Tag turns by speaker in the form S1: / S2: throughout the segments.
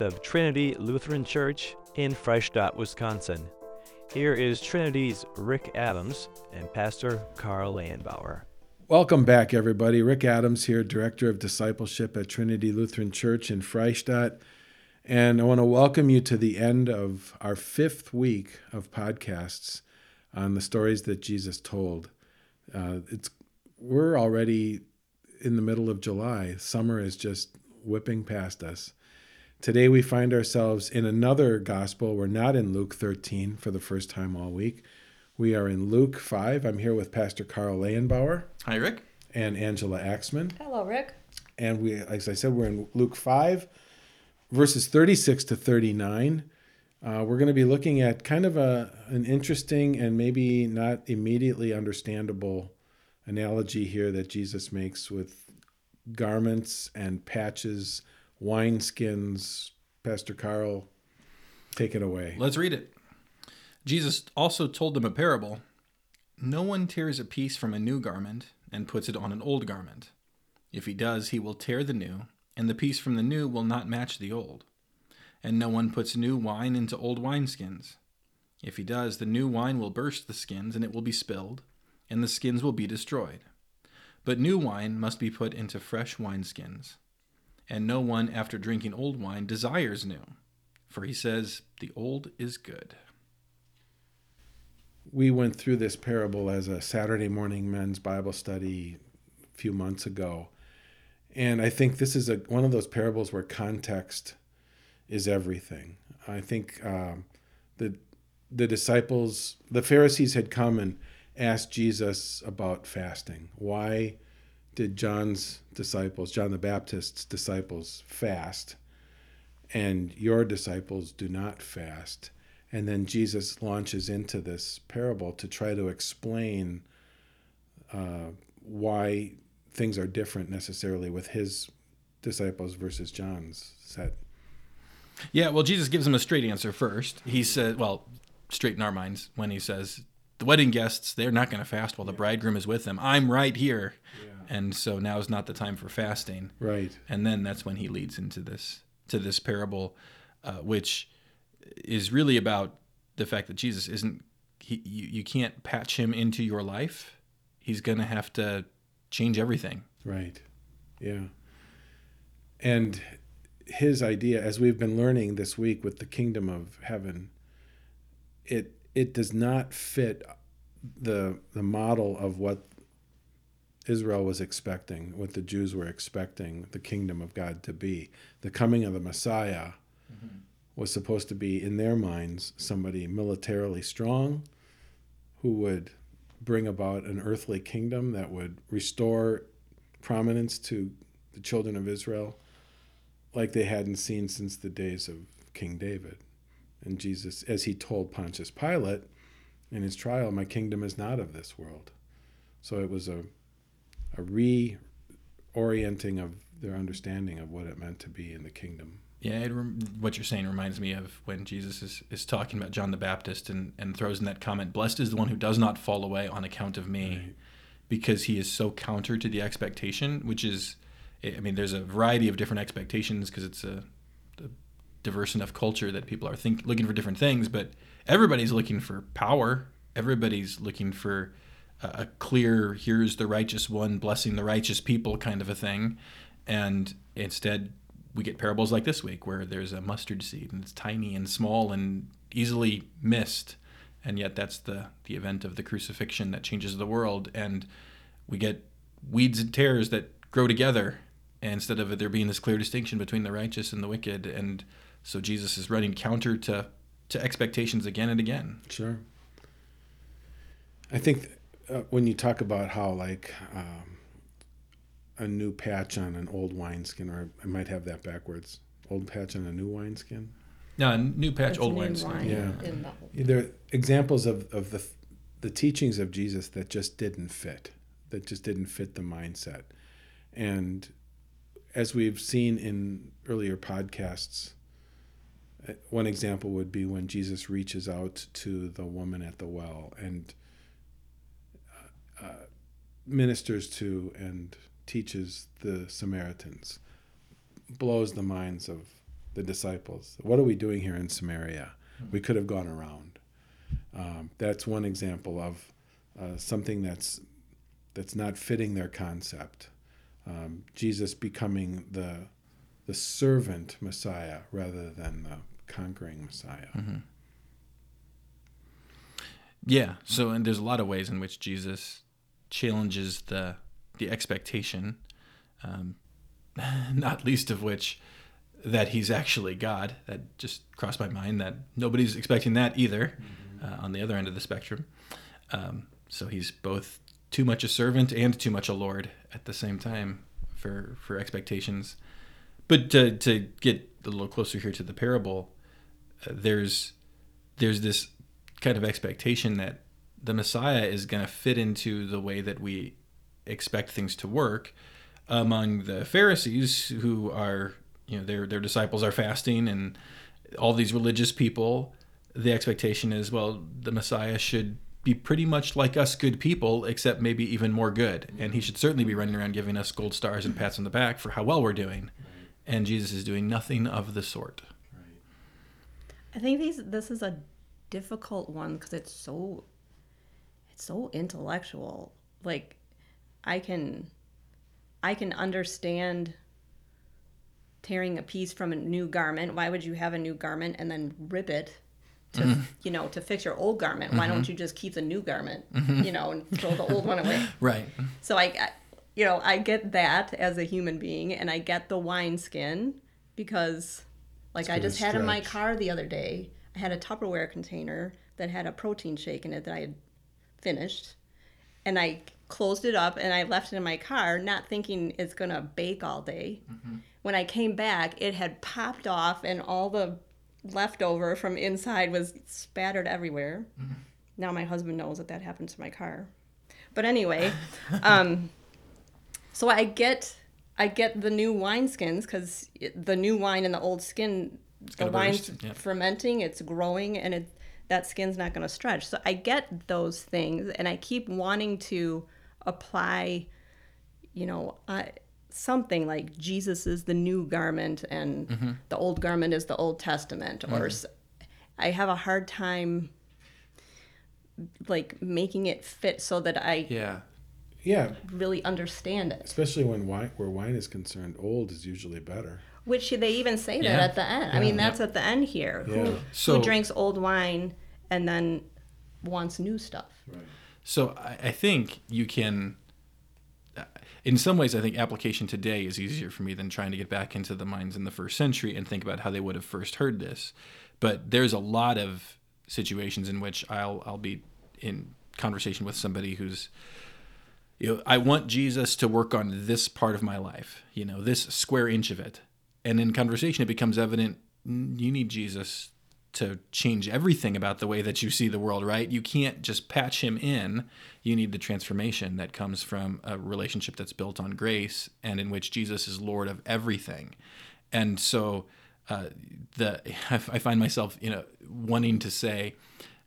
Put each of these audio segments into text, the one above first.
S1: of Trinity Lutheran Church in Freistadt, Wisconsin. Here is Trinity's Rick Adams and Pastor Carl Lanbauer.
S2: Welcome back, everybody. Rick Adams here, Director of Discipleship at Trinity Lutheran Church in Freistadt. And I want to welcome you to the end of our fifth week of podcasts on the stories that Jesus told. Uh, it's we're already in the middle of July. Summer is just whipping past us. Today we find ourselves in another gospel. We're not in Luke 13 for the first time all week. We are in Luke 5. I'm here with Pastor Carl Leyenbauer.
S3: Hi, Rick.
S2: And Angela Axman.
S4: Hello, Rick.
S2: And we, as I said, we're in Luke 5, verses 36 to 39. Uh, we're going to be looking at kind of a, an interesting and maybe not immediately understandable analogy here that Jesus makes with garments and patches, wineskins. Pastor Carl, take it away.
S3: Let's read it. Jesus also told them a parable No one tears a piece from a new garment and puts it on an old garment. If he does, he will tear the new, and the piece from the new will not match the old. And no one puts new wine into old wineskins. If he does, the new wine will burst the skins, and it will be spilled, and the skins will be destroyed. But new wine must be put into fresh wineskins. And no one, after drinking old wine, desires new, for he says, The old is good
S2: we went through this parable as a Saturday morning men's Bible study a few months ago. And I think this is a, one of those parables where context is everything. I think um, the, the disciples, the Pharisees had come and asked Jesus about fasting. Why did John's disciples, John the Baptist's disciples, fast, and your disciples do not fast? And then Jesus launches into this parable to try to explain uh, why things are different necessarily with his disciples versus John's set.
S3: Yeah, well, Jesus gives him a straight answer first. He said, well, straight in our minds, when he says, the wedding guests, they're not going to fast while the bridegroom is with them. I'm right here. Yeah. And so now is not the time for fasting.
S2: Right.
S3: And then that's when he leads into this to this parable, uh, which is really about the fact that Jesus isn't he you, you can't patch him into your life. He's going to have to change everything.
S2: Right. Yeah. And his idea as we've been learning this week with the kingdom of heaven it it does not fit the the model of what Israel was expecting, what the Jews were expecting the kingdom of God to be. The coming of the Messiah mm-hmm was supposed to be, in their minds, somebody militarily strong who would bring about an earthly kingdom that would restore prominence to the children of Israel like they hadn't seen since the days of King David. And Jesus, as he told Pontius Pilate in his trial, My kingdom is not of this world. So it was a, a reorienting of their understanding of what it meant to be in the kingdom
S3: yeah, it, what you're saying reminds me of when Jesus is, is talking about John the Baptist and, and throws in that comment, Blessed is the one who does not fall away on account of me, right. because he is so counter to the expectation, which is, I mean, there's a variety of different expectations because it's a, a, diverse enough culture that people are think, looking for different things, but everybody's looking for power. Everybody's looking for a, clear, here's the righteous one blessing the righteous people kind of a thing. And instead, we get parables like this week where there's a mustard seed and it's tiny and small and easily missed. And yet that's the the event of the crucifixion that changes the world. And we get weeds and tares that grow together instead of there being this clear distinction between the righteous and the wicked. And so Jesus is running counter to to expectations again and again.
S2: Sure. I think uh, when you talk about how like um, a new patch on an old wineskin, or I might have that backwards. Old patch on a new wineskin.
S3: No, new patch, That's old wineskin. Wine
S2: yeah, the there are examples of, of the the teachings of Jesus that just didn't fit, that just didn't fit the mindset, and as we've seen in earlier podcasts, uh, one example would be when Jesus reaches out to the woman at the well and uh, ministers to and teaches the Samaritans, blows the minds of the disciples. What are we doing here in Samaria? We could have gone around. Um, that's one example of uh, something that's that's not fitting their concept. Um, Jesus becoming the the servant Messiah rather than the conquering Messiah.
S3: Mm-hmm. Yeah. So, and there's a lot of ways in which Jesus challenges the the expectation, um, not least of which that he's actually God. That just crossed my mind that nobody's expecting that either mm-hmm. uh, on the other end of the spectrum. Um, so he's both too much a servant and too much a lord at the same time for for expectations. But to to get a little closer here to the parable, uh, there's there's this kind of expectation that the Messiah is going to fit into the way that we expect things to work among the Pharisees who are you know their their disciples are fasting and all these religious people. The expectation is well the Messiah should be pretty much like us good people except maybe even more good. And he should certainly be running around giving us gold stars and pats on the back for how well we're doing. And Jesus is doing nothing of the sort.
S4: I think these this is a difficult one because it's so it's so intellectual like I can I can understand tearing a piece from a new garment. Why would you have a new garment and then rip it to mm-hmm. you know to fix your old garment? Mm-hmm. Why don't mm-hmm. you just keep the new garment, mm-hmm. you know, and throw the old one away?
S3: Right.
S4: So I you know, I get that as a human being and I get the wine skin because like I just had in my car the other day, I had a Tupperware container that had a protein shake in it that I had finished and I closed it up and I left it in my car, not thinking it's gonna bake all day. Mm-hmm. When I came back, it had popped off and all the leftover from inside was spattered everywhere. Mm-hmm. Now my husband knows that that happened to my car. But anyway, um, so I get I get the new wine skins because the new wine and the old skin, the wine's yeah. fermenting, it's growing, and it that skin's not going to stretch. So I get those things, and I keep wanting to apply, you know, I, something like Jesus is the new garment and mm-hmm. the old garment is the Old Testament, mm-hmm. or I have a hard time like making it fit so that I
S3: yeah
S2: yeah
S4: really understand it.
S2: Especially when wine where wine is concerned, old is usually better.
S4: Which they even say yeah. that at the end. Yeah. I mean, that's at the end here. Yeah. Who, so, who drinks old wine and then wants new stuff?
S3: Right. So I, I think you can. Uh, in some ways, I think application today is easier for me than trying to get back into the minds in the first century and think about how they would have first heard this. But there's a lot of situations in which I'll I'll be in conversation with somebody who's you know I want Jesus to work on this part of my life, you know, this square inch of it. And in conversation it becomes evident mm, you need Jesus to change everything about the way that you see the world, right? You can't just patch him in. You need the transformation that comes from a relationship that's built on grace and in which Jesus is Lord of everything. And so, uh, the I find myself, you know, wanting to say,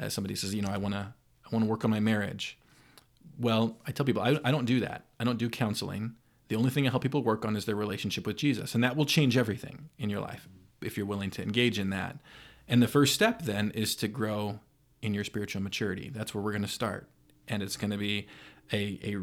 S3: uh, somebody says, you know, I want to, I want to work on my marriage. Well, I tell people, I, I don't do that. I don't do counseling. The only thing I help people work on is their relationship with Jesus, and that will change everything in your life if you're willing to engage in that. And the first step then is to grow in your spiritual maturity. That's where we're going to start. And it's going to be a, a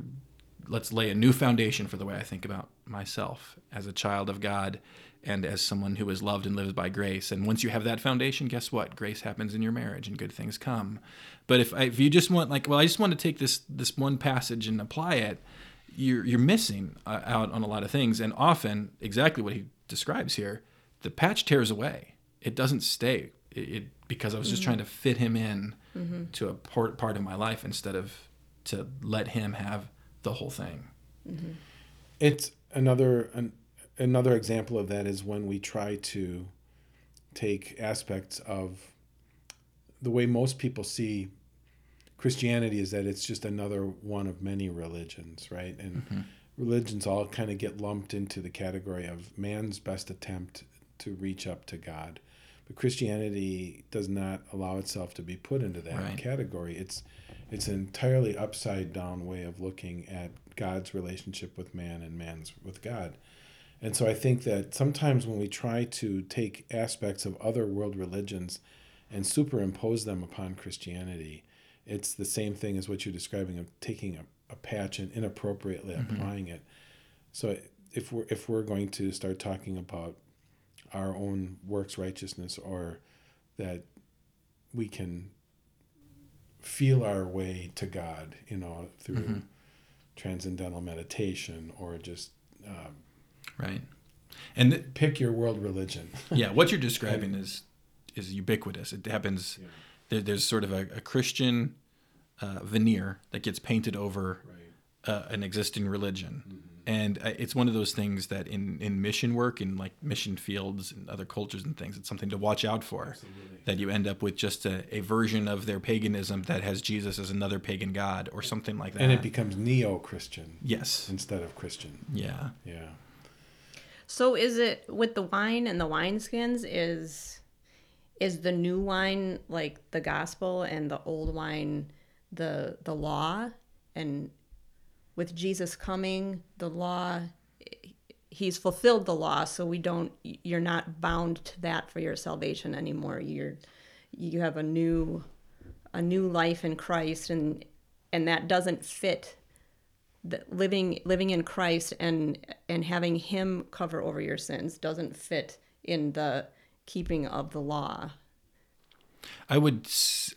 S3: let's lay a new foundation for the way I think about myself as a child of God and as someone who is loved and lives by grace. And once you have that foundation, guess what? Grace happens in your marriage and good things come. But if, if you just want like, well, I just want to take this this one passage and apply it, you're you're missing uh, out on a lot of things. And often, exactly what he describes here, the patch tears away it doesn't stay. It, it because I was just mm-hmm. trying to fit him in mm-hmm. to a part part of my life instead of to let him have the whole thing.
S2: Mm-hmm. It's another an, another example of that is when we try to take aspects of the way most people see Christianity is that it's just another one of many religions, right? And mm-hmm. religions all kind of get lumped into the category of man's best attempt to reach up to God. But Christianity does not allow itself to be put into that right. category. It's it's an entirely upside down way of looking at God's relationship with man and man's with God. And so I think that sometimes when we try to take aspects of other world religions and superimpose them upon Christianity, it's the same thing as what you're describing of taking a, a patch and inappropriately mm-hmm. applying it. So if we're if we're going to start talking about our own works righteousness or that we can feel our way to God, you know, through mm-hmm. transcendental meditation or just um,
S3: right.
S2: And th- pick your world religion.
S3: yeah, what you're describing is is ubiquitous. It happens. Yeah. There, there's sort of a, a Christian uh, veneer that gets painted over right. uh, an existing religion. Mm-hmm. And it's one of those things that in in mission work in like mission fields and other cultures and things it's something to watch out for. Absolutely. that you end up with just a, a version of their paganism that has jesus as another pagan god or something like that
S2: and it becomes neo-christian
S3: yes.
S2: instead of christian.
S3: Yeah.
S2: Yeah.
S4: So is it with the wine and the wineskins is is the new wine like the gospel and the old wine the the law and with Jesus coming, the law, he's fulfilled the law, so we don't, you're not bound to that for your salvation anymore. You're, you have a new, a new life in Christ, and and that doesn't fit. The, living living in Christ and and having Him cover over your sins doesn't fit in the keeping of the law.
S3: I would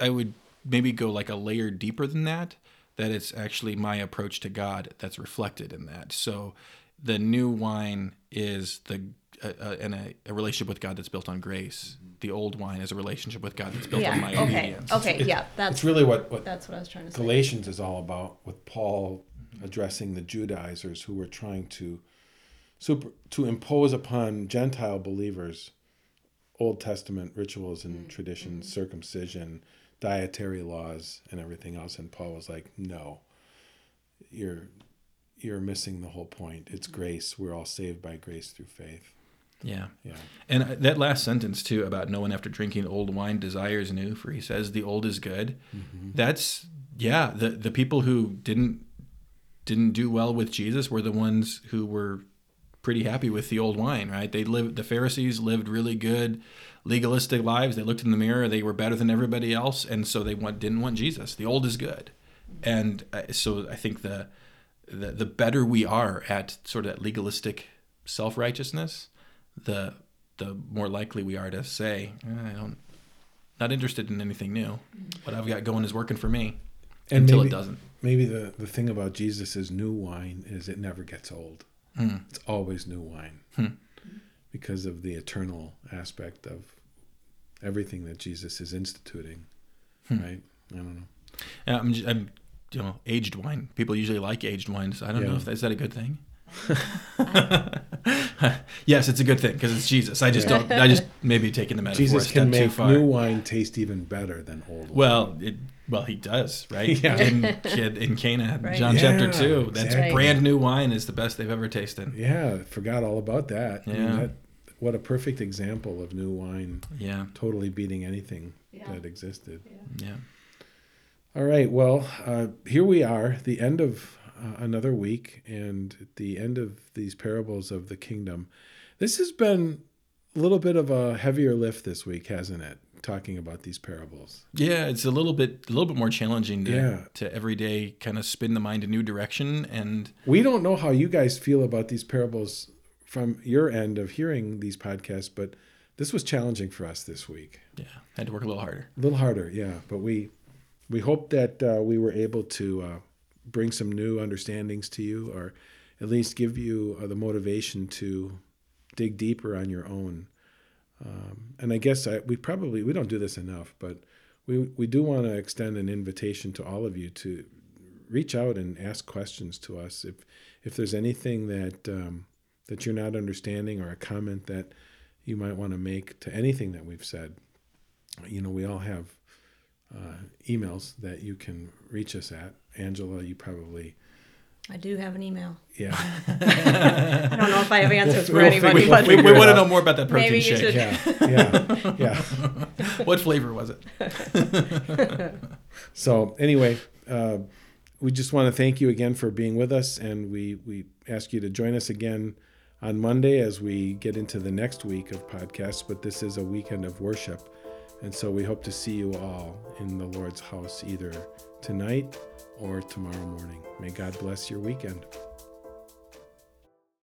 S3: I would maybe go like a layer deeper than that that it's actually my approach to God that's reflected in that. So the new wine is the uh, uh, in a, a, relationship with God that's built on grace. The old wine is a relationship with God that's built
S4: yeah.
S3: on my
S4: okay.
S3: obedience.
S4: Okay, it, yeah, that's
S2: it's really what, what
S4: that's what I was trying to
S2: say. Galatians is all about with Paul addressing the Judaizers who were trying to super to impose upon Gentile believers Old Testament rituals and mm-hmm. traditions, circumcision, dietary laws and everything else. And paul was like no you're you're missing the whole point. It's grace. We're all saved by grace through faith.
S3: Yeah.
S2: Yeah.
S3: And that last sentence too about no one after drinking old wine desires new for he says the old is good. Mm-hmm. that's yeah the the people who didn't didn't do well with jesus were the ones who were pretty happy with the old wine right they lived the pharisees lived really good legalistic lives. They looked in the mirror, they were better than everybody else, and so they want, didn't want Jesus. The old is good, and uh, so I think the, the the better we are at sort of that legalistic self righteousness, the the more likely we are to say, eh, I don't, not interested in anything new. What I've got going is working for me. And until maybe, it doesn't.
S2: Maybe the, the thing about Jesus is new wine is it never gets old.
S3: Hmm.
S2: It's always new wine.
S3: Hmm
S2: because of the eternal aspect of everything that Jesus is instituting. Hmm. Right? I don't know.
S3: Yeah, I'm, just, I'm, you know, aged wine. People usually like aged wines. I don't yeah. know if that, is that a good thing. yes, it's a good thing because it's Jesus. I just don't. I just maybe taking the metaphor
S2: Jesus can make new wine taste even better than old. Wine.
S3: Well, it, well, he does, right? yeah. In, in Cana, right. John yeah, chapter two, that's exactly. brand new wine is the best they've ever tasted.
S2: Yeah, forgot all about that.
S3: Yeah, I mean, that,
S2: what a perfect example of new wine.
S3: Yeah.
S2: Totally beating anything yeah. that existed.
S3: Yeah. yeah.
S2: All right. Well, uh, here we are, the end of uh, another week and at the end of these parables of the kingdom. This has been a little bit of a heavier lift this week, hasn't it? Talking about these parables.
S3: Yeah, it's a little bit a little bit more challenging to yeah. to every day kind of spin the mind a new direction and
S2: we don't know how you guys feel about these parables from your end of hearing these podcasts, but this was challenging for us this week.
S3: Yeah, had to work a little harder.
S2: A little harder, yeah. But we we hope that uh, we were able to uh, bring some new understandings to you, or at least give you uh, the motivation to dig deeper on your own. Um, and I guess I, we probably we don't do this enough, but we we do want to extend an invitation to all of you to reach out and ask questions to us if if there's anything that um, that you're not understanding or a comment that you might want to make to anything that we've said. You know, we all have uh, emails that you can reach us at. Angela, you probably.
S4: I do have an email.
S2: Yeah.
S4: I don't know if I have answers we'll, for anybody,
S3: we,
S4: but
S3: we, we want to know more about that protein
S4: maybe
S3: shake.
S4: Should.
S2: Yeah, yeah, yeah.
S3: what flavor was it?
S2: so anyway, uh, we just want to thank you again for being with us, and we we ask you to join us again on Monday as we get into the next week of podcasts, but this is a weekend of worship. And so we hope to see you all in the Lord's house either tonight or tomorrow morning. May God bless your weekend.